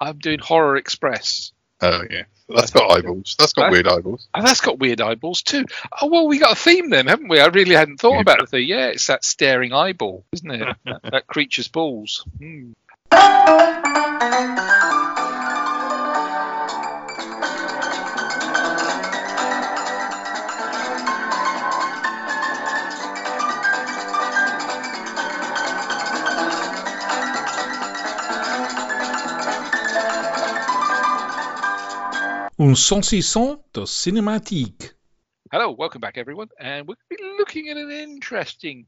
I'm doing Horror Express. Oh yeah, that's got eyeballs. That's got weird eyeballs. And that's got weird eyeballs too. Oh well, we got a theme then, haven't we? I really hadn't thought Yeah. about the theme. Yeah, it's that staring eyeball, isn't it? that, that creature's balls. Hmm. Un saucisson de cinématique. Hello, welcome back, everyone. And we're going to be looking at an interesting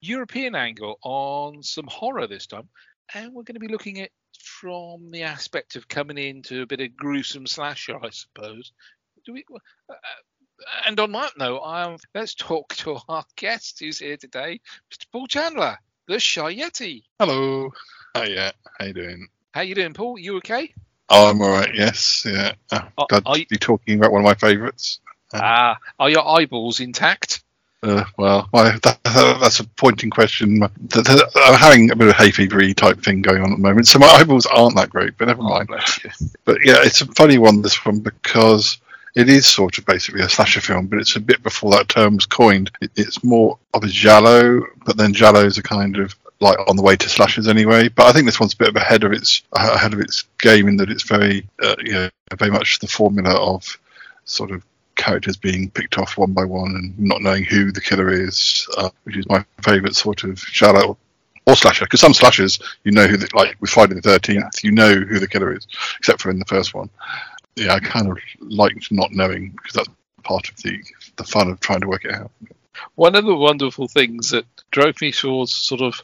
European angle on some horror this time. And we're going to be looking at from the aspect of coming into a bit of gruesome slasher, I suppose. Do we? Uh, and on that note, um, let's talk to our guest who's here today, Mr. Paul Chandler, the Shy Yeti. Hello. Oh yeah. How you doing? How you doing, Paul? You okay? Oh, I'm all right. Yes. Yeah. Oh, Are- glad are you- be talking about one of my favourites. Ah, are your eyeballs intact? Uh, well, my, that, that's a pointing question. I'm having a bit of hay fevery type thing going on at the moment, so my eyeballs aren't that great. But never Oh, mind. But yeah, it's a funny one. This one because it is sort of basically a slasher film, but it's a bit before that term was coined. It, it's more of a giallo, but then giallo is a kind of like on the way to slashers anyway. But I think this one's a bit of ahead of its ahead of its game in that it's very uh, you know very much the formula of sort of characters being picked off one by one and not knowing who the killer is, uh, which is my favourite sort of giallo or slasher. Because some slashers, you know who, the, like with Friday the Thirteenth, you know who the killer is, except for in the first one. Yeah, I kind of liked not knowing because that's part of the the fun of trying to work it out. one of the wonderful things that drove me towards sort of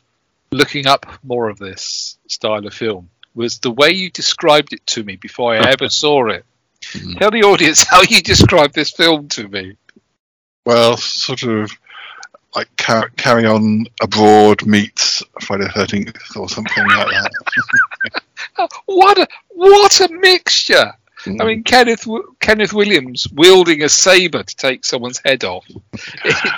looking up more of this style of film was the way you described it to me before I ever saw it. Mhm. Tell the audience how you described this film to me. Well, sort of like car- carry on abroad meets Friday the Thirteenth or something like that. What a what a mixture! I mean, Kenneth Kenneth Williams wielding a saber to take someone's head off.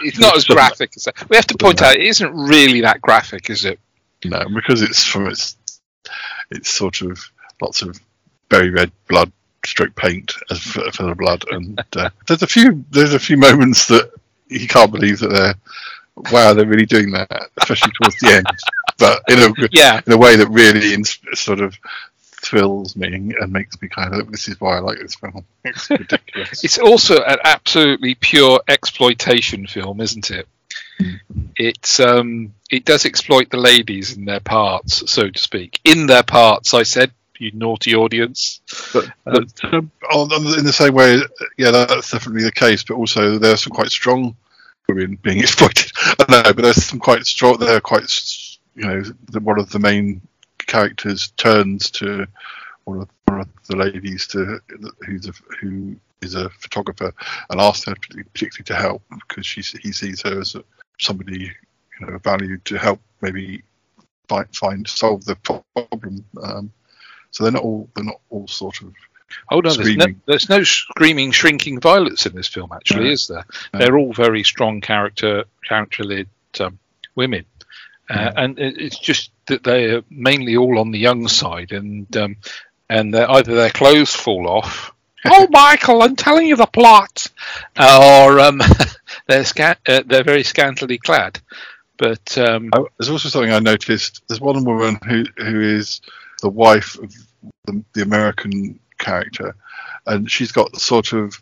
it's not as graphic as that. We have to point out it isn't really that graphic, is it? No, because it's from its it's sort of lots of very red blood stroke paint as for, for the blood, and uh, there's a few there's a few moments that you can't believe that they're wow they're really doing that, especially towards the end, but in a Yeah, in a way that really ins- sort of thrills me and makes me kind of this is why I like this film. It's ridiculous. It's also an absolutely pure exploitation film, isn't it? It's um, it does exploit the ladies in their parts, so to speak. In their parts, I said, you naughty audience. but, but um, in the same way, yeah, that's definitely the case. But also, there are some quite strong women being exploited. I don't know, but there's some quite strong. They're quite, you know, one of the main characters turns to one of, one of the ladies to who's a, who is a photographer and asks her particularly to help because she he sees her as a, somebody you know valued to help maybe find find solve the problem. Um, so they're not all they're not all sort of Oh no, there's no, Screaming. there's no screaming, shrinking violets in this film. Actually, No. is there? No. They're all very strong character, character-led um, women, uh, and it, it's just that they are mainly all on the young side, and um, and they're, either their clothes fall off. Oh, Michael, I'm telling you the plot, or um, they're sca- uh, they're very scantily clad. But um, Oh, there's also something I noticed. There's one woman who who is the wife of the, the American character, and she's got sort of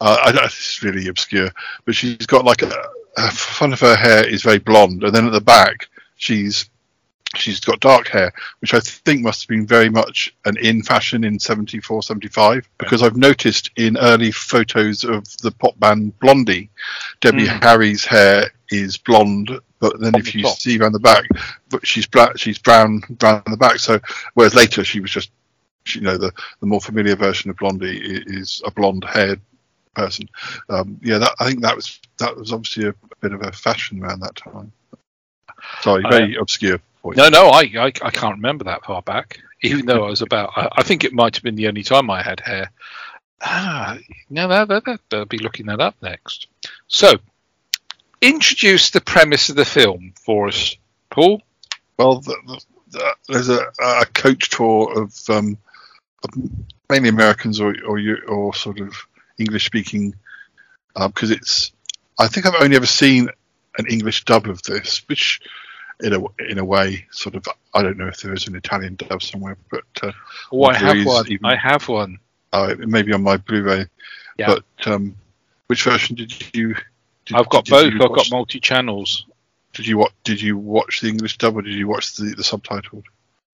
uh, I don't, it's really obscure, but she's got like a, a front of her hair is very blonde, and then at the back she's she's got dark hair, which I think must have been very much an in fashion in 74, 75, because I've noticed in early photos of the pop band Blondie, Debbie Mm. Harry's hair is blonde, but then On if the you top. see around the back, but she's black, she's brown, brown on the back. So whereas later she was just, you know, the the more familiar version of Blondie is a blonde haired person. Um, yeah, that, I think that was that was obviously a, a bit of a fashion around that time. Sorry, very obscure. No, no, I, I I can't remember that far back. Even though I was about, I, I think it might have been the only time I had hair. Ah, no, that, that, that, I'll be looking that up next. So, introduce the premise of the film for us, Paul. Well, the, the, the, there's a, a coach tour of um, mainly Americans or or or sort of English speaking, because it's. I think I've only ever seen an English dub of this, which in a in a way sort of I don't know if there is an Italian dub somewhere, but uh, Oh, I have one. even- I have one. uh, it may be on my Blu-ray. Yeah. But um, which version did you? Did, I've got both. I've got multi channels. Did you watch? Did you watch the English dub or did you watch the, the subtitled?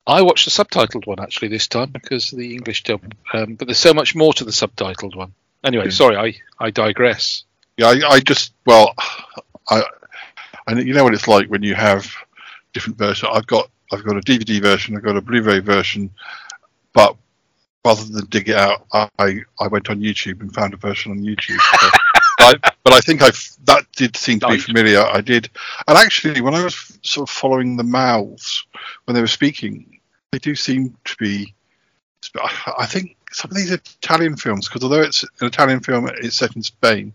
I watched the subtitled one actually this time because the English dub. Um, but there's so much more to the subtitled one. Anyway, Yeah. sorry, I, I digress. Yeah, I, I just well, I, I you know what it's like when you have different version. I've got I've got a DVD version, I've got a Blu-ray version, but rather than dig it out, I I went on YouTube and found a version on YouTube. So, I, but I think I that did seem to be familiar. I did, and actually, when I was sort of following the mouths when they were speaking, they do seem to be. I think some of these Italian films, because although it's an Italian film, it's set in Spain,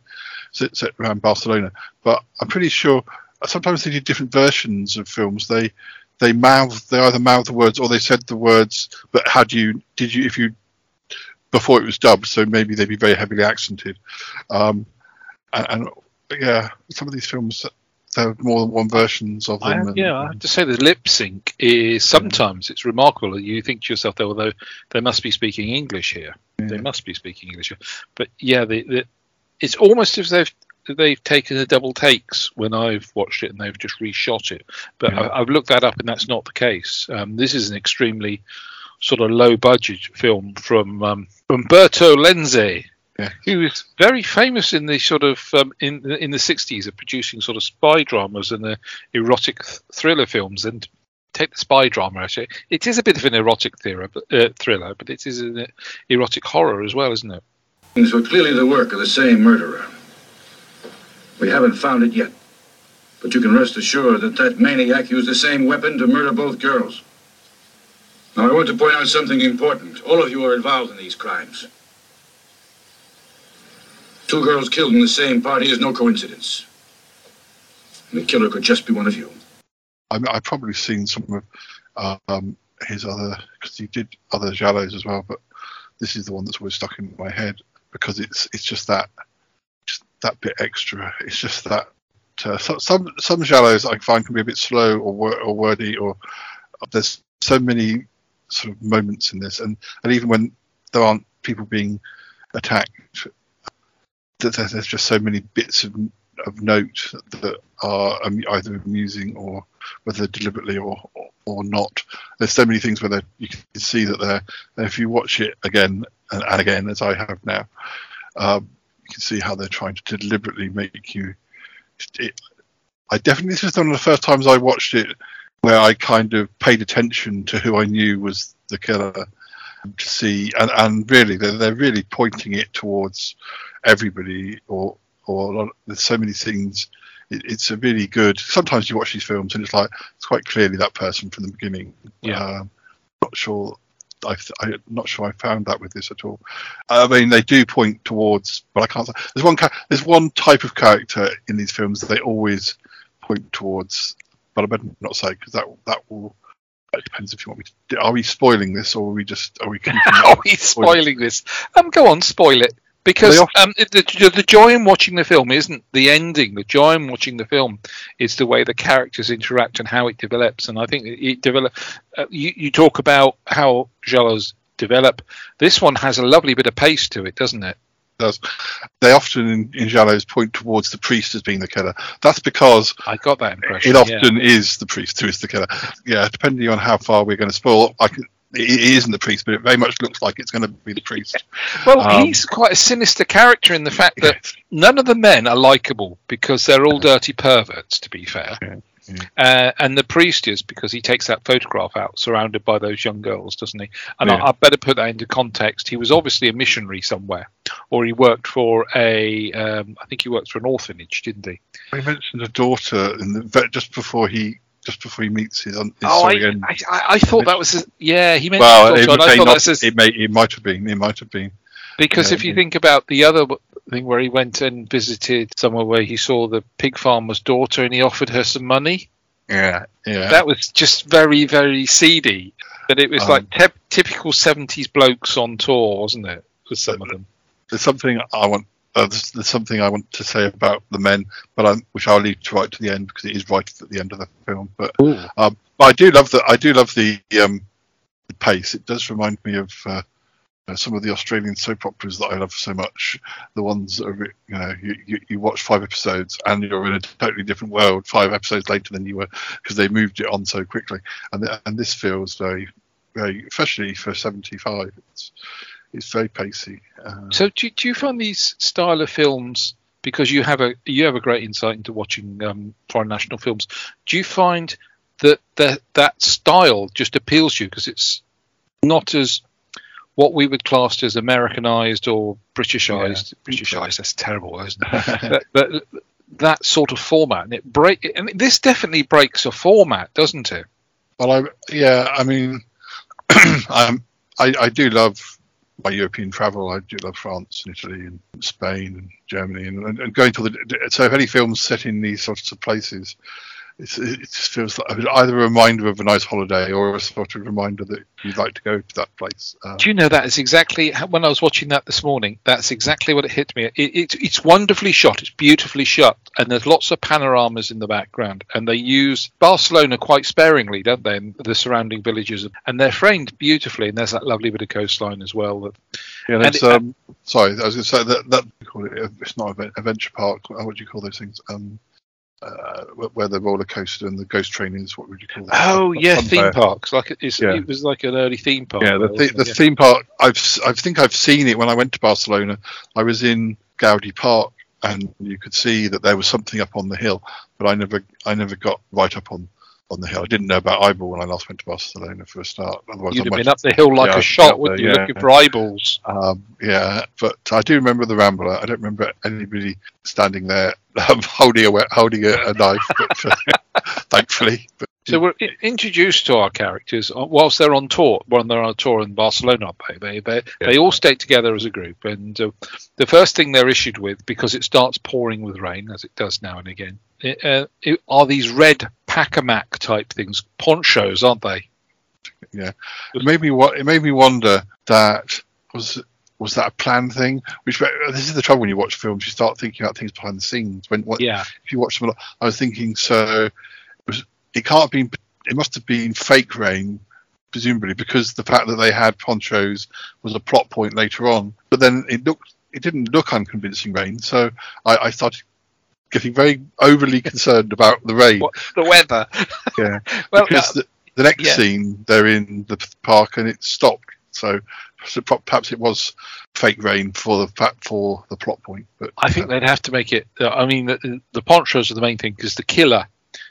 set, set around Barcelona. But I'm pretty sure sometimes they do different versions of films. They they mouth they either mouth the words or they said the words, but had you did you if you before it was dubbed, so maybe they'd be very heavily accented. Um, and, and yeah, some of these films there are more than one versions of them. I have, and- yeah, I have to say the lip sync is sometimes it's remarkable. You think to yourself, though, although they must be speaking English here, they must be speaking English here. But yeah, the, the, it's almost as if they've they've taken the double takes when I've watched it and they've just reshot it. But Yeah. I, I've looked that up and that's not the case. Um, this is an extremely sort of low budget film from um, Umberto Lenzi. Yeah. He was very famous in the sort of um, in in the sixties of producing sort of spy dramas and the erotic th- thriller films. And take the spy drama actually, it is a bit of an erotic thriller, but, uh, thriller, but it is an erotic horror as well, isn't it? Things were clearly the work of the same murderer. We haven't found it yet. But you can rest assured that that maniac used the same weapon to murder both girls. Now, I want to point out something important. All of you are involved in these crimes. Two girls killed in the same party is no coincidence. And the killer could just be one of you. I mean, I've probably seen some of um, his other because he did other giallos as well, but this is the one that's always stuck in my head because it's it's just that that bit extra. It's just that uh, so, some some giallos I find can be a bit slow or wor- or wordy or there's so many sort of moments in this, and and even when there aren't people being attacked, that there- there's just so many bits of of note that are um, either amusing or whether deliberately or, or or not. There's so many things where you can see that they're. If you watch it again and, and again, as I have now, um, can see how they're trying to deliberately make you. It, I definitely this was one of the first times I watched it where I kind of paid attention to who I knew was the killer to see, and, and really they're, they're really pointing it towards everybody or or a lot, there's so many things it, it's a really good sometimes you watch these films and it's like it's quite clearly that person from the beginning Yeah. um, not sure I, I'm not sure I found that with this at all. I mean, they do point towards, but I can't. say There's one. There's one type of character in these films that they always point towards, but I better not say because that that will. It depends if you want me to. Are we spoiling this, or are we just? Are we? Are we spoiling this? Um, go on, spoil it. Because They oft- um, the, the joy in watching the film isn't the ending. The joy in watching the film is the way the characters interact and how it develops. And I think it, it develop. Uh, you, you talk about how giallos develop. This one has a lovely bit of pace to it, doesn't it? does. They often in, in giallos point towards the priest as being the killer. That's because I got that impression. it yeah. often is the priest who is the killer. Yeah, depending on how far we're going to spoil, I can. It isn't the priest, but it very much looks like it's going to be the priest. Well, Um, he's quite a sinister character in the fact that Yes. none of the men are likable because they're all dirty perverts, to be fair. Yeah, yeah. Uh, and the priest is because he takes that photograph out surrounded by those young girls, doesn't he? And Yeah. I, I better put that into context. He was obviously a missionary somewhere, or he worked for a, um, I think he worked for an orphanage, didn't he? He mentioned a daughter in the just before he just before he meets his, his Oh, I. I, I, I thought that was, his, yeah, he mentioned well, it, I may thought not, his, it may it might have been it might have been Because Yeah, if you yeah. think about the other thing where he went and visited somewhere where he saw the pig farmer's daughter and he offered her some money, yeah yeah that was just very, very seedy. But it was Um, like te- typical seventies blokes on tour, wasn't it? With some of them. There's something I want. Uh, there's, there's something I want to say about the men, but I'm, which I'll leave to right to the end because it is right at the end of the film. But um, but I do love the I do love the um, the pace. It does remind me of uh, some of the Australian soap operas that I love so much. The ones that are you know you, you, you watch five episodes and you're in a totally different world five episodes later than you were because they moved it on so quickly. And and this feels very very especially for 75. It's it's very pacey. Uh, So do, do you find these style of films because you have a you have a great insight into watching um, foreign national films? Do you find that that that style just appeals to you because it's not as what we would class as Americanized or Britishized? Britishized, that's terrible, isn't it? but, but that sort of format, and it break. I mean, this definitely breaks a format, doesn't it? Well, I yeah, I mean, I I do love my European travel. I do love France and Italy and Spain and Germany and, and, and going to the. So if any films set in these sorts of places, it's, it just feels like either a reminder of a nice holiday or a sort of reminder that you'd like to go to that place. Um, Do you know that is exactly when I was watching that this morning? That's exactly what it hit me. It, it, it's wonderfully shot. It's beautifully shot, and there's lots of panoramas in the background. And they use Barcelona quite sparingly, don't they? And the surrounding villages, and they're framed beautifully. And there's that lovely bit of coastline as well. That, yeah, there's, it- um, sorry, I was going to say that that it, it's not a ven- adventure park. What do you call those things? Um, uh, where- the roller coaster and the ghost train is. What would you call that? oh Fun- yeah, theme parks. Like Yeah. it was like an early theme park. Yeah, the, the, the Yeah. theme park. I've I think I've seen it when I went to Barcelona. I was in Gaudi Park, and you could see that there was something up on the hill, but I never I never got right up on on the hill. I didn't know about eyeball when I last went to Barcelona for a start. Otherwise, You'd I have been up the hill like Yeah, a shot, wouldn't there, you? yeah. Looking for eyeballs. Um, yeah, but I do remember the Rambla. I don't remember anybody standing there um, holding a holding a, a knife, but, uh, thankfully. But So we're introduced to our characters uh, whilst they're on tour. When they're on tour in Barcelona, they they Yeah. they all stay together as a group, and uh, the first thing they're issued with, because it starts pouring with rain as it does now and again, uh, it, are these red Pakamac type things, ponchos, aren't they? Yeah, it made me wa- it made me wonder that was was that a planned thing? Which uh, this is the trouble when you watch films, you start thinking about things behind the scenes. When what, Yeah, if you watch them, a lot, I was thinking so it was it can't have been it must have been fake rain presumably because the fact that they had ponchos was a plot point later on. But then it looked it didn't look unconvincing rain, so I, I started getting very overly concerned about the rain. What- the weather. Yeah, well, because uh, the, the next yeah. scene they're in the park and it stopped. So, so perhaps it was fake rain for the for the plot point. But I think they'd have to make it. Uh, I mean, the, the ponchos are the main thing because the killer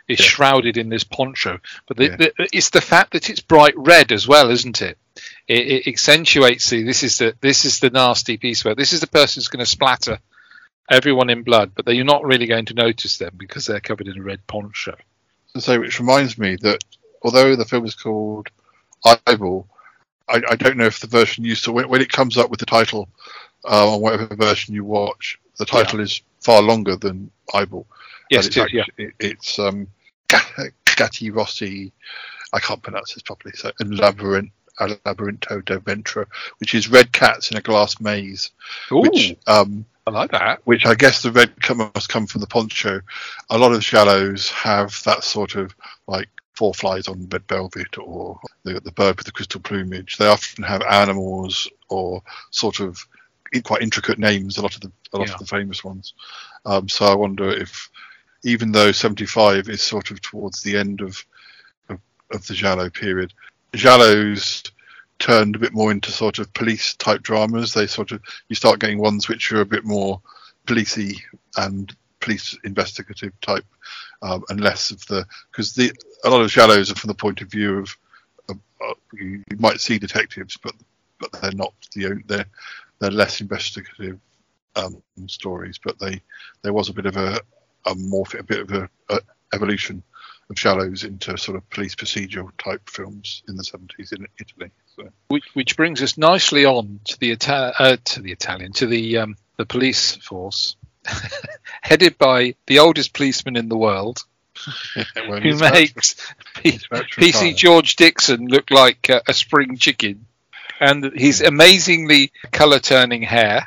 is Yeah. shrouded in this poncho. But the, Yeah. the, it's the fact that it's bright red as well, isn't it? It, it accentuates the. This is the this is the nasty piece where this is the person who's going to splatter everyone in blood, but you're not really going to notice them because they're covered in a red poncho. So, which reminds me that although the film is called Eyeball, I, I don't know if the version used to when, when it comes up with the title uh, on whatever version you watch, the title is far longer than Eyeball. Yes, it's too, actu- yeah. it- it's um, Gatti Rossi. I can't pronounce this properly. So, and Labyrinth, a Labyrinto de Ventra, which is red cats in a glass maze. Ooh, Which um, I like that. which I guess the red come- must come from the poncho. A lot of giallos have that sort of like four flies on red velvet or the, the bird with the crystal plumage. They often have animals or sort of quite intricate names. A lot of the a lot Yeah. of the famous ones. Um, so I wonder if, even though 75 is sort of towards the end of of, of the Jallo period, giallos turned a bit more into sort of police type dramas. They sort of you start getting ones which are a bit more policey and police investigative type, um, and less of the because the a lot of giallos are from the point of view of, of, uh, you, might see detectives, but but they're not the they're they're less investigative um, stories. But they there was a bit of a a morph a bit of a, a evolution of giallos into sort of police procedural type films in the 70s in Italy. So. which, which brings us nicely on to the Ita- uh, to the Italian to the um, the police force, headed by the oldest policeman in the world, who he's about to- makes P- he's about to PC. George Dixon look like uh, a spring chicken, and his amazingly colour turning hair.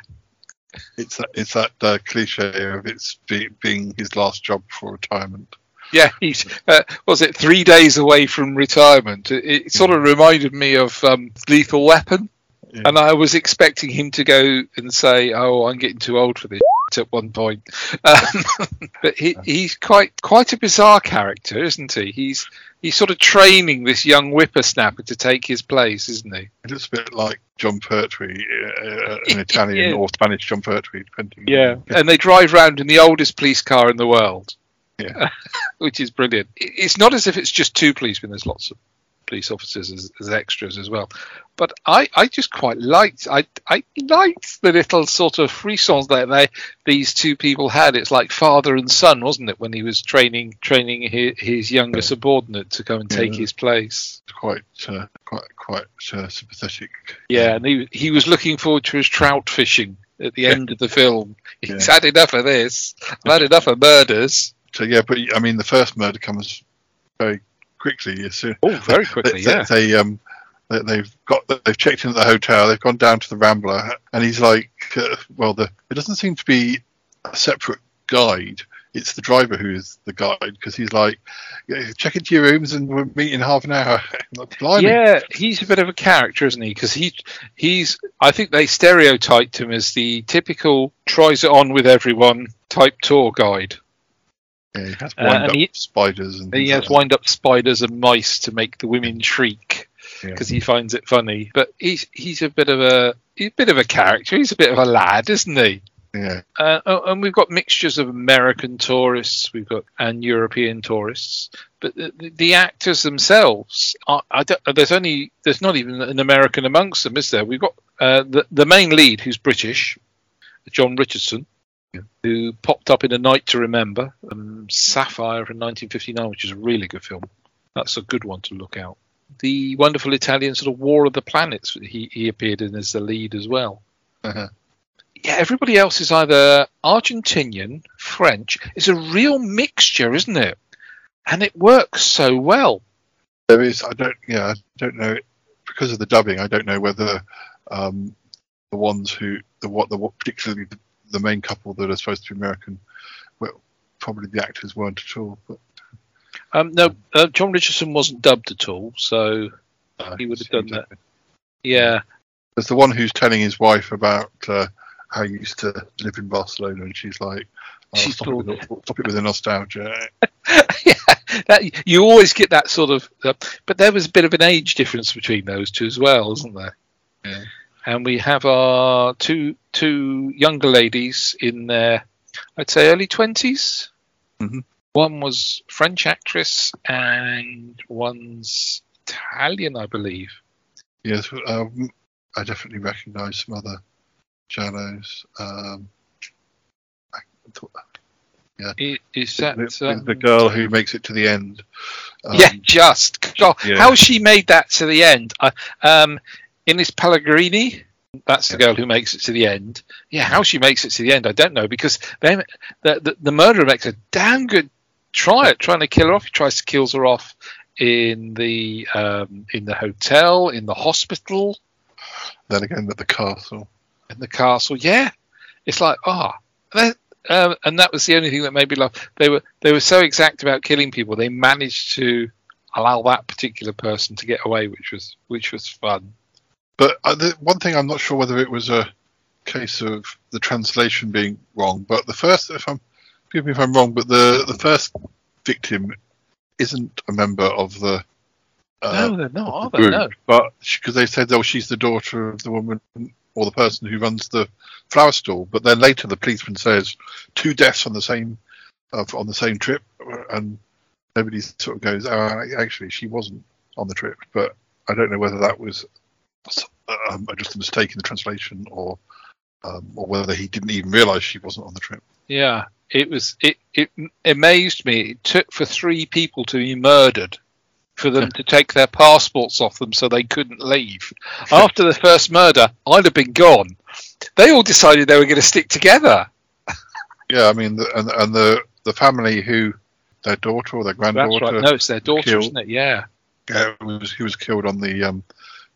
It's that, it's that uh, cliche of it's be, being his last job before retirement. Yeah, he's uh, was it three days away from retirement. It, it sort of reminded me of um, Lethal Weapon, Yeah. and I was expecting him to go and say, "Oh, I'm getting too old for this." At one point, um, but he, he's quite quite a bizarre character, isn't he? He's he's sort of training this young whippersnapper to take his place, isn't he? It looks a bit like Jon Pertwee, uh, an Italian Yeah. or Spanish Jon Pertwee, depending. Yeah, and they drive around in the oldest police car in the world. Yeah. which is brilliant. It's not as if it's just two policemen. There's lots of police officers as, as extras as well. But I, I just quite liked I I liked the little sort of frisons that they these two people had. It's like father and son, wasn't it? When he was training training his, his younger subordinate to come and take Yeah. his place. Quite, uh, quite, quite uh, sympathetic. Yeah, and he he was looking forward to his trout fishing at the end of the film. He's Yeah. had enough of this. I've had enough of murders. So yeah, but I mean, the first murder comes very quickly. As soon Oh, very they, quickly, they- yeah. they um they, they've got they've checked in at the hotel. They've gone down to the Rambla, and he's like, uh, well, the it doesn't seem to be a separate guide. It's the driver who is the guide because he's like, check into your rooms and we'll meet in half an hour. Yeah, he's a bit of a character, isn't he? Because he, he's. I think they stereotyped him as the typical tries it on with everyone type tour guide. Yeah, he has Uh, wind and up he- spiders and He has like wind up spiders and mice to make the women shriek Yeah. because he finds it funny. But he's he's a bit of a he's a bit of a character. He's a bit of a lad, isn't he? Yeah, Uh, oh, and we've got mixtures of American tourists, we've got and European tourists, but the, the, actors themselves, are, I don't, there's only there's not even an American amongst them, is there? We've got uh, the the main lead who's British, John Richardson, Yeah. Who popped up in A Night to Remember, um, Sapphire from 1959, which is a really good film. That's a good one to look out. The wonderful Italian sort of War of the Planets, he, he appeared in as the lead as well uh-huh. yeah, everybody else is either Argentinian, French. It's a real mixture, isn't it? And it works so well. there is. I don't. Yeah, I don't know because of the dubbing. I don't know whether um, the ones who the what the what, particularly the, the main couple that are supposed to be American, well, probably the actors weren't at all. But Um, no, uh, John Richardson wasn't dubbed at all, so uh, He would have done it. yeah, There's the one who's telling his wife about uh, how he used to live in Barcelona, and she's like, oh, She's stop, it with, the- stop it with the nostalgia. yeah. That, you always get that sort of, uh, but there was a bit of an age difference between those two as well, wasn't there? Yeah. And we have our two two younger ladies in their, I'd say, early 20s Mhm. One was French actress, and one's Italian, I believe. Yes, um, I definitely recognise some other giallos. Um, I thought, I- Is that the, the- um, the girl who makes it to the end? Um, yeah, just God, yeah. how she made that to the end. Uh, um, Ines Pellegrini, that's the girl who makes it to the end. Yeah, how she makes it to the end, I don't know because they, the, the the murderer makes a damn good try at trying to kill her off. He tries to kill her off in the um, in the hotel, in the hospital, Then again, at the castle. in the castle. Yeah, it's like ah, um, and that was the only thing that made me laugh. They were they were so exact about killing people. They managed to allow that particular person to get away, which was which was fun. But uh, the one thing I'm not sure whether it was a case of the translation being wrong. But the first, if I'm, forgive me if I'm wrong, but the the first victim isn't a member of the. Uh, no, they're not, are the they? No. But because they said, oh, she's the daughter of the woman or the person who runs the flower stall. But then later, the policeman says two deaths on the same uh, on the same trip, and nobody sort of goes, oh, actually, she wasn't on the trip. But I don't know whether that was um, just a mistake in the translation, or um, or whether he didn't even realise she wasn't on the trip. Yeah, it was. It it amazed me. It took for three people to be murdered for them to take their passports off them so they couldn't leave. After the first murder, I'd have been gone. They all decided they were going to stick together. Yeah, I mean, the, and and the the family who their daughter or their That's granddaughter. right. No, it's their daughter, killed. isn't it? Yeah. Yeah, he was, he was killed on the um,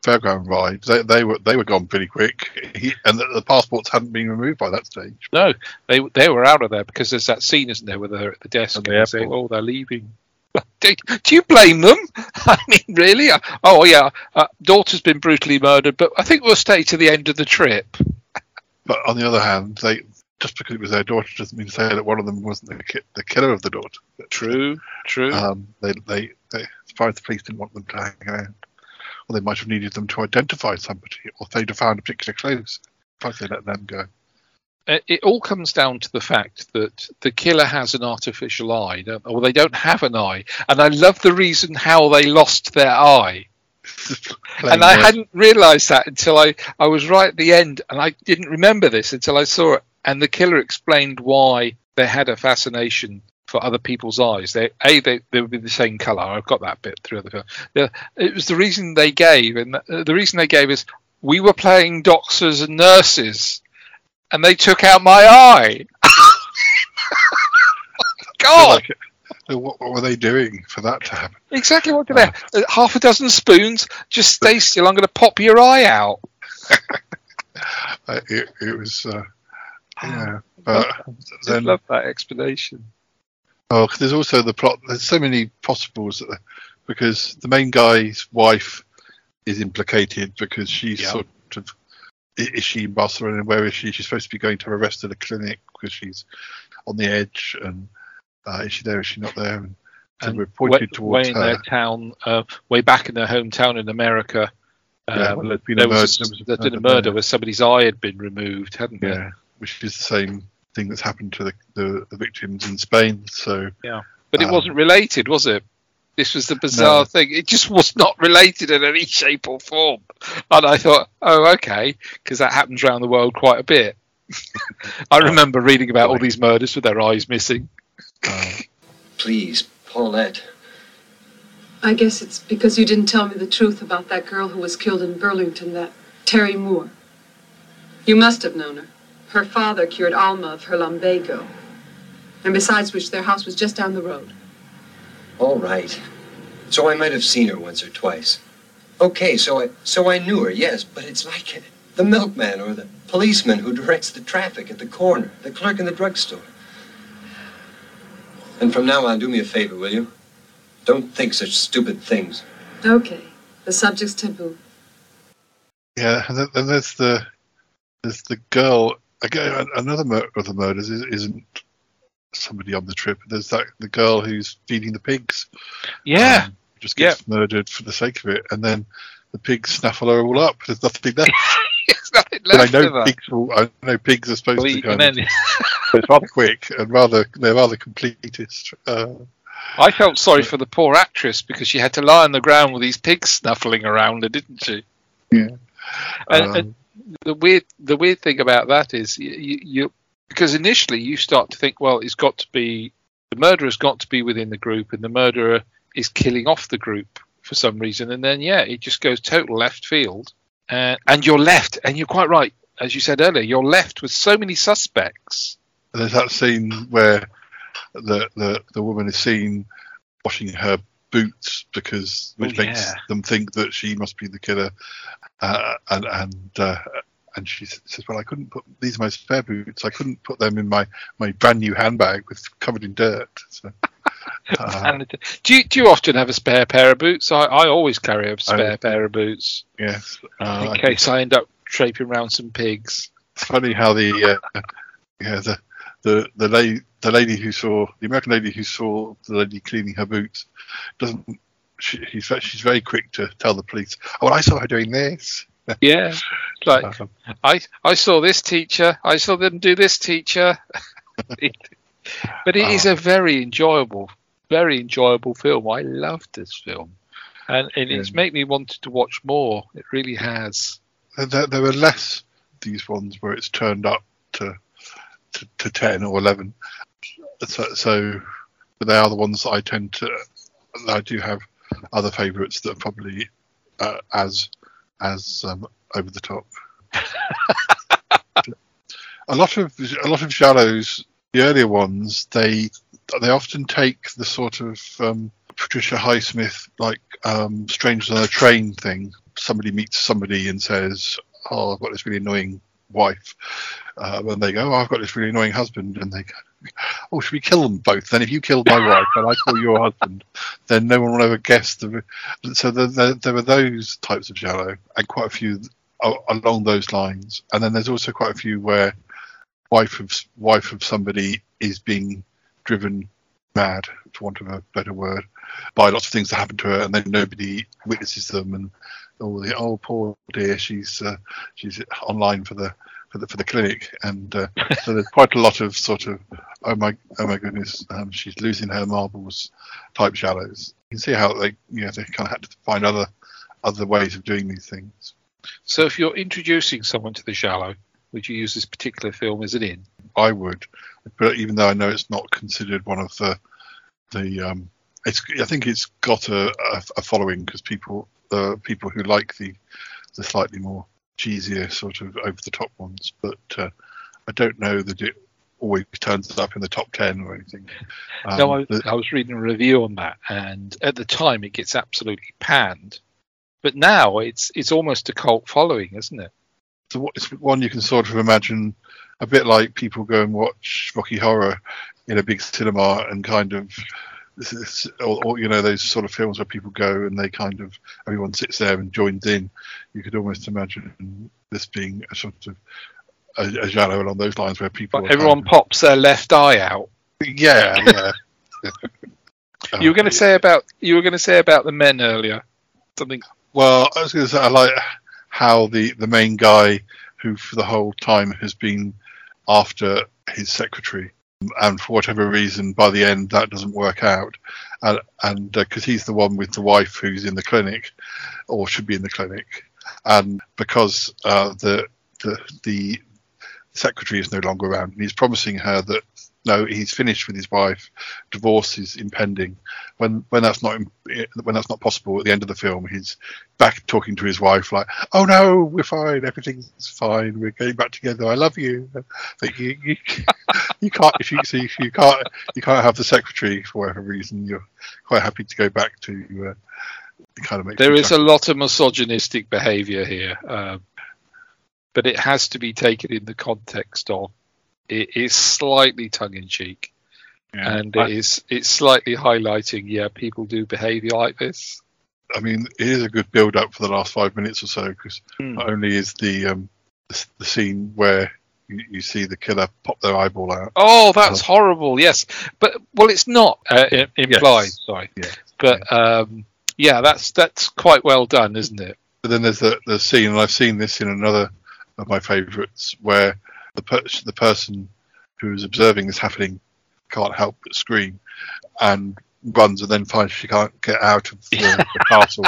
fairground ride. They, they were they were gone pretty quick, he, and the, the passports hadn't been removed by that stage. No, they they were out of there because there's that scene, isn't there, where they're at the desk At and the they say, "Oh, they're leaving." Do, do you blame them? I mean, really? Uh, Oh, yeah. Uh, daughter's been brutally murdered, but I think we'll stay to the end of the trip. But on the other hand, they just because it was their daughter doesn't mean to say that one of them wasn't the, ki- the killer of the daughter. True, true. Um, they, they, they, as far as the police didn't want them to hang around, or they might have needed them to identify somebody, or they'd have found a particular clues. Plus, they let them go. Uh, it all comes down to the fact that the killer has an artificial eye, or they don't have an eye. And I love the reason how they lost their eye. And I hadn't realised that until I, I was right at the end, and I didn't remember this until I saw it. And the killer explained why they had a fascination for other people's eyes. They a they, they would be the same colour. I've got that bit through the film. It was the reason they gave, and the, the reason they gave is we were playing doctors and nurses, and they took out my eye. God. Uh, what, what were they doing for that to happen? Exactly what did they? Uh, half a dozen spoons. Just stay still. I'm going to pop your eye out. Uh, it, it was, uh, yeah. But Just then, love that explanation. Oh, there's also the plot. There's so many possibles because the main guy's wife is implicated because she's Yeah. sort of is she in Barcelona? Where is she? She's supposed to be going to a rest at a clinic because she's on the edge. And uh, is she there? Is she not there? And so And we're pointed way, towards way in her. their town, uh, way back in their hometown in America. Yeah, um, well, there's been there a was, there was a a murder murder where somebody's eye had been removed, hadn't there? Yeah, which is the same thing that's happened to the, the, the victims in Spain. So yeah, But it Um, wasn't related, was it? This was the bizarre No. thing. It just was not related in any shape or form. And I thought, oh, okay, because that happens around the world quite a bit. I remember reading about all these murders with their eyes missing. uh, Please, Paulette. I guess it's because you didn't tell me the truth about that girl who was killed in Burlington, that Terry Moore. You must have known her. Her father cured Alma of her lumbago. And besides which, their house was just down the road. All right. So I might have seen her once or twice. Okay, so I so I knew her, yes, but it's like the milkman or the policeman who directs the traffic at the corner, the clerk in the drugstore. And from now on, do me a favor, will you? Don't think such stupid things. Okay. The subject's taboo. yeah, and then, then there's the there's the girl again. Another mur- of the murders is, isn't somebody on the trip. There's that the girl who's feeding the pigs. Yeah. um, just gets murdered for the sake of it, and then the pigs snaffle her all up. There's nothing left. it's nothing And I know pigs. Will, I know pigs are supposed to then it's rather quick and rather they're rather completist. Uh, I felt sorry for the poor actress because she had to lie on the ground with these pigs snuffling around her, didn't she? Yeah. And, Um, and the weird, the weird thing about that is you, you, because initially you start to think, well, it's got to be the murderer's got to be within the group, and the murderer is killing off the group for some reason, and then yeah, it just goes total left field, uh, and you're left, and you're quite right, as you said earlier, you're left with so many suspects. there's that scene where the the, the woman is seen washing her boots because which Oh, makes them think that she must be the killer. Uh, and and uh, and she says well I couldn't put these are my spare boots. I couldn't put them in my my brand new handbag with covered in dirt. So, uh, do you, do you often have a spare pair of boots? I, I always carry a spare pair of boots. yes. Uh, in case I end up traipsing around some pigs. it's funny how the uh, yeah the the the lady the lady who saw the American lady who saw the lady cleaning her boots doesn't she, he's she's very quick to tell the police oh well, I saw her doing this Yeah, like Um, I I saw this teacher. I saw them do this teacher. It- but it is Ah. a very enjoyable, very enjoyable film. I loved this film, and, and it's made me want to watch more. It really has. there, there, less these ones where it's turned up to to, to 10 or 11 so, so but they are the ones that I tend to I do have other favourites that are probably uh, as as um, over the top a lot of a lot of giallos the earlier ones they they often take the sort of um, Patricia Highsmith like um, strangers on a train thing. Somebody meets somebody and says, "Oh, I've got this really annoying wife," uh, and they go, "Oh, I've got this really annoying husband," and they go, "Oh, should we kill them both?" Then if you killed my wife and I kill your husband, then no one will ever guess the. So there, there, were those types of giallo, and quite a few along those lines. And then there's also quite a few where wife of wife of somebody is being driven mad, for want of a better word, by lots of things that happen to her, and then nobody witnesses them, and all the oh poor dear, she's uh, she's online for the for the for the clinic, and uh, so there's quite a lot of sort of oh my oh my goodness, um, she's losing her marbles type giallos. You can see how they you know they kind of had to find other other ways of doing these things. So if you're introducing someone to the giallo, would you use this particular film as an in? I would, but even though I know it's not considered one of the the um, it's I think it's got a, a, a following because people the people who like the the slightly more cheesier sort of over the top ones, but uh, I don't know that it always turns up in the top ten or anything. Um, no, I, the- I was reading a review on that, and at the time it gets absolutely panned, but now it's it's almost a cult following, isn't it? so it's one you can sort of imagine a bit like people go and watch Rocky Horror in a big cinema and kind of this is, or, or you know those sort of films where people go and they kind of everyone sits there and joins in. You could almost imagine this being a sort of a, a genre along those lines where people But everyone kind pops their left eye out. yeah yeah. You were going to um, say about you were going to say about the men earlier. Something. Well, I was going to say I like how the the main guy who for the whole time has been after his secretary, and for whatever reason, by the end that doesn't work out, and because he's the one with the wife who's in the clinic, or should be in the clinic, and because uh, the the the secretary is no longer around, and he's promising her that no, he's finished with his wife, divorce is impending. When when that's not when that's not possible at the end of the film, he's back talking to his wife like, "Oh no, we're fine, everything's fine, we're getting back together. I love you." But you you, you can't if you see if you can't you can't have the secretary for whatever reason. You're quite happy to go back to. Uh, kind of There me a lot of misogynistic behaviour here, um, but it has to be taken in the context of it is slightly tongue in cheek, Yeah. and I- it is it's slightly highlighting. Yeah, people do behave like this. I mean, it is a good build up for the last five minutes or so because Hmm. not only is the um, the, the scene where you, you see the killer pop their eyeball out. Oh, that's horrible. Yes, but well, it's not uh, implied. Yes. Sorry, Yeah. but um, yeah, that's that's quite well done, isn't it? But then there's the, the scene, and I've seen this in another of my favourites, where the per- the person who's observing this happening can't help but scream and runs, and then finds she can't get out of the, the castle.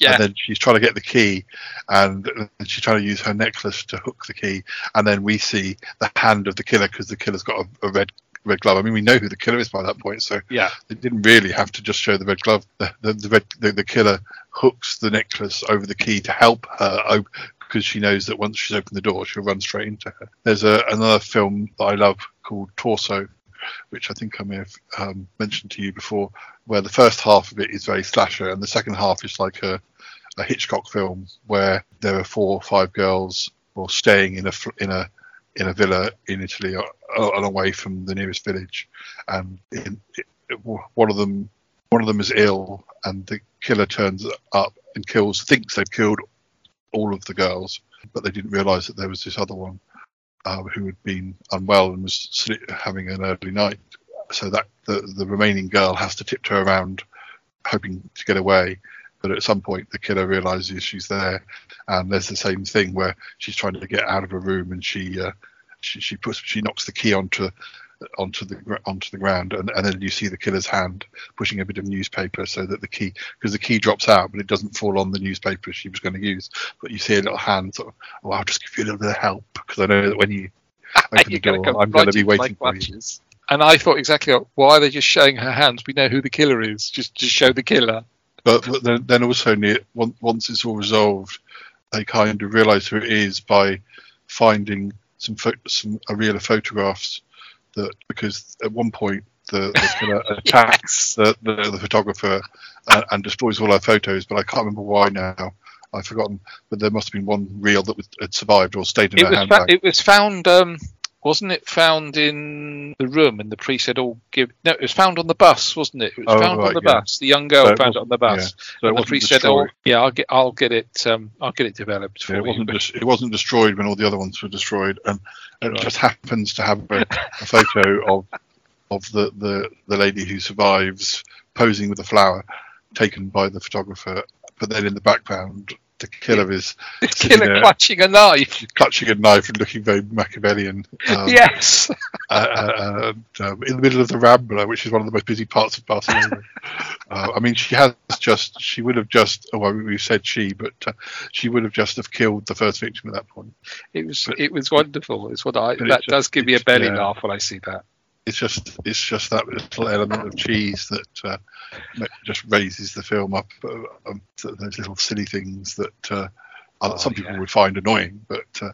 Yeah. And then she's trying to get the key, and, and she's trying to use her necklace to hook the key. And then we see the hand of the killer because the killer's got a, a red red glove. I mean, we know who the killer is by that point, so Yeah, they didn't really have to just show the red glove. The the the, red, the, the killer hooks the necklace over the key to help her because she knows that once she's opened the door, she'll run straight into her. There's a, another film that I love called Torso, which I think I may have um, mentioned to you before, where the first half of it is very slasher, and the second half is like a, a Hitchcock film where there are four or five girls or staying in a in a in a villa in Italy, a, long way from the nearest village, and in, it, one of them one of them is ill, and the killer turns up and kills thinks they've killed all of the girls, but they didn't realise that there was this other one uh, who had been unwell and was having an early night. So that the, the remaining girl has to tiptoe around, hoping to get away. But at some point, the killer realizes she's there, and there's the same thing where she's trying to get out of a room, and she uh, she, she puts she knocks the key onto onto the onto the ground, and, and then you see the killer's hand pushing a bit of newspaper so that the key because the key drops out, but it doesn't fall on the newspaper she was going to use. But you see a little hand sort of, oh, I'll just give you a little bit of help because I know that when you open the door, I'm going to be waiting for you. And I thought exactly, why are they just showing her hands? We know who the killer is. Just just show the killer. But, but then, then also near, once it's all resolved, they kind of realise who it is by finding some pho- some a reel of photographs that because at one point the, the killer attacks the, the, the photographer and, and destroys all her photos. But I can't remember why now. I've forgotten. But there must have been one reel that was, had survived or stayed in It her handbag. fa- it was found, um, wasn't it found in the room? And the priest said, "Oh, give." No, it was found on the bus, wasn't it? It was Oh, found on the yeah. bus. The young girl So found it on the bus. so and the priest said, "Oh, yeah, I'll get, I'll get it, um, I'll get it developed for Yeah, it you." wasn't just, it wasn't destroyed when all the other ones were destroyed, and it Right. just happens to have a, a photo of of the, the the lady who survives posing with a flower, taken by the photographer. But then in the background, the killer is the killer there. clutching a knife. clutching a knife and looking very Machiavellian. Um, yes. uh, uh, and, um, in the middle of the Rambla, which is one of the most busy parts of Barcelona. uh, I mean, she has just, she would have just, oh, well, we said she, but uh, she would have just have killed the first victim at that point. It was But- it was wonderful. It's what I that does give me a belly yeah. laugh when I see that. It's just, it's just that little element of cheese that uh, just raises the film up. Uh, um, those little silly things that uh, Oh, some people yeah. would find annoying, but uh,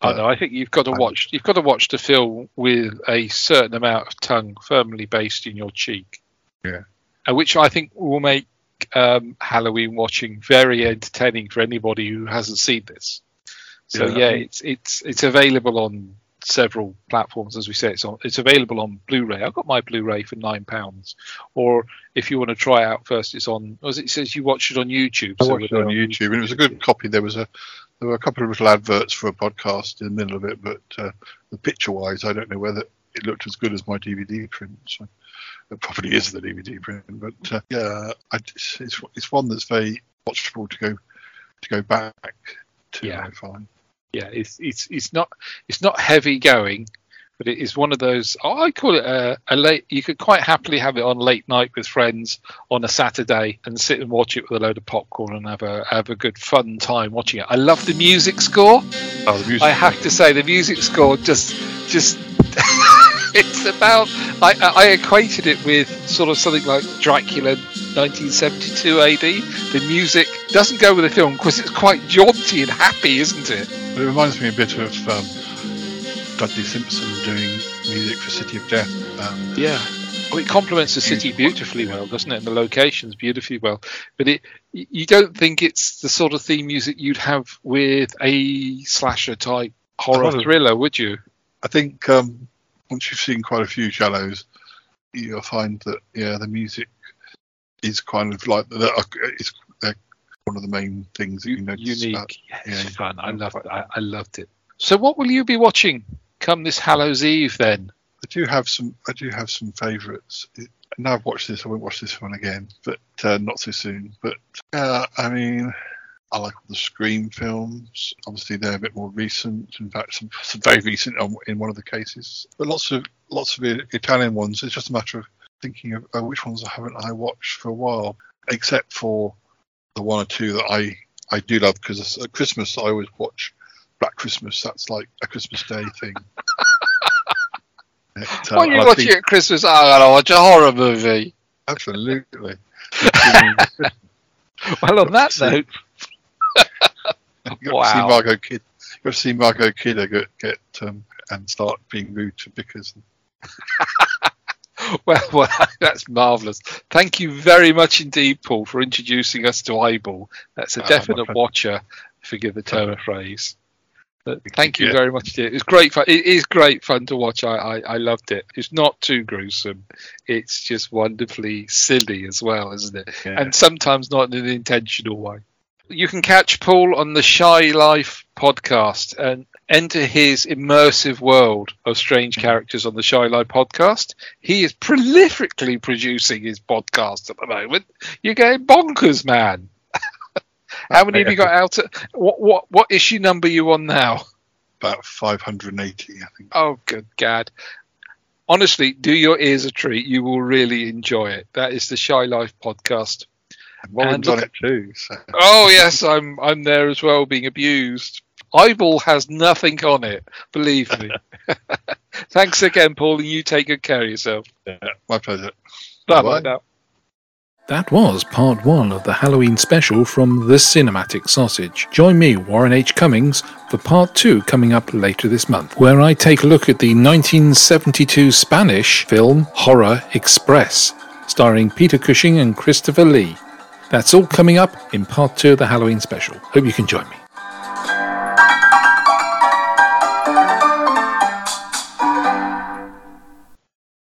I uh, know. I think you've got to watch. You've got to watch the film with a certain amount of tongue firmly based in your cheek. Yeah. Which I think will make um, Halloween watching very entertaining for anybody who hasn't seen this. So Yeah, yeah, it's it's it's available on several platforms, as we say. It's on. It's available on Blu-ray. I got my Blu-ray for nine pounds. Or if you want to try out first, it's on. As it says, you watch it on YouTube. I so watched it we're on YouTube, and it was a good copy. There was a there were a couple of little adverts for a podcast in the middle of it, but uh, the picture-wise, I don't know whether it looked as good as my DVD print. So it probably is the DVD print, but uh, yeah, I, it's, it's it's one that's very watchable to go to go back to. Yeah. I find. Yeah, it's it's it's not it's not heavy going, but it is one of those. I call it a, a late. You could quite happily have it on late night with friends on a Saturday and sit and watch it with a load of popcorn and have a have a good fun time watching it. I love the music score. Oh, the music. I have to say the music score just just. it's about I, I equated it with sort of something like Dracula 1972 AD. The music doesn't go with the film because it's quite jaunty and happy, isn't it? It reminds me a bit of um, Dudley Simpson doing music for City of Death. Um, Yeah. Well, it complements the city beautifully well, doesn't it? And the locations beautifully well. But it, you don't think it's the sort of theme music you'd have with a slasher type horror thriller, would you? I think um, once you've seen quite a few giallos, you'll find that yeah, the music is kind of like the, it's one of the main things that you notice. Unique. about- Yeah, yeah, fun. I loved I, I loved it. So what will you be watching come this Hallows Eve then? I do have some. I do have some favourites. Now I've watched this. I won't watch this one again, but uh, not so soon. But uh, I mean, I like the Scream films. Obviously, they're a bit more recent. In fact, some, some very recent in one of the cases. But lots of lots of Italian ones. It's just a matter of thinking of uh, which ones I haven't I watched for a while, except for the one or two that I I do love because at Christmas I always watch Black Christmas. That's like a Christmas Day thing. It, uh, What are you I watching think- at Christmas? Oh, I'm gonna watch a horror movie. Absolutely. Well, on that note, You've got Wow. see Margot Kid. You've got to see Margot Kidder get, get um, and start being rude to Vickers. Well, well, that's marvellous. Thank you very much indeed, Paul, for introducing us to Eyeball. That's a Ah, definite pleasure. watcher, forgive the term of phrase. But Thank you. you Yeah. very much. indeed. It was great fun. It is great fun to watch. I, I, I loved it. It's not too gruesome. It's just wonderfully silly as well, isn't it? And sometimes not in an intentional way. You can catch Paul on the Shy Life podcast and enter his immersive world of strange mm-hmm. characters on the Shy Life podcast. He is prolifically producing his podcast at the moment. You're going bonkers, man. How many have you got out? At, what what what issue number are you on now? about 580, I think. Oh, good gad. Honestly, do your ears a treat. You will really enjoy it. That is the Shy Life podcast. And Warren's look on it too. So. Oh yes, I'm I'm there as well, being abused. Eyeball has nothing on it, believe me. Thanks again, Paul, and you take good care of yourself. My pleasure. Bye Bye-bye. bye now. That was part one of the Halloween special from The Cinematic Sausage. Join me, Warren H. Cummings, for part two coming up later this month, where I take a look at the 1972 Spanish film Horror Express, starring Peter Cushing and Christopher Lee. That's all coming up in part two of the Halloween special. Hope you can join me.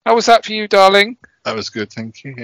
How was that for you, darling? That was good, thank you. Yeah.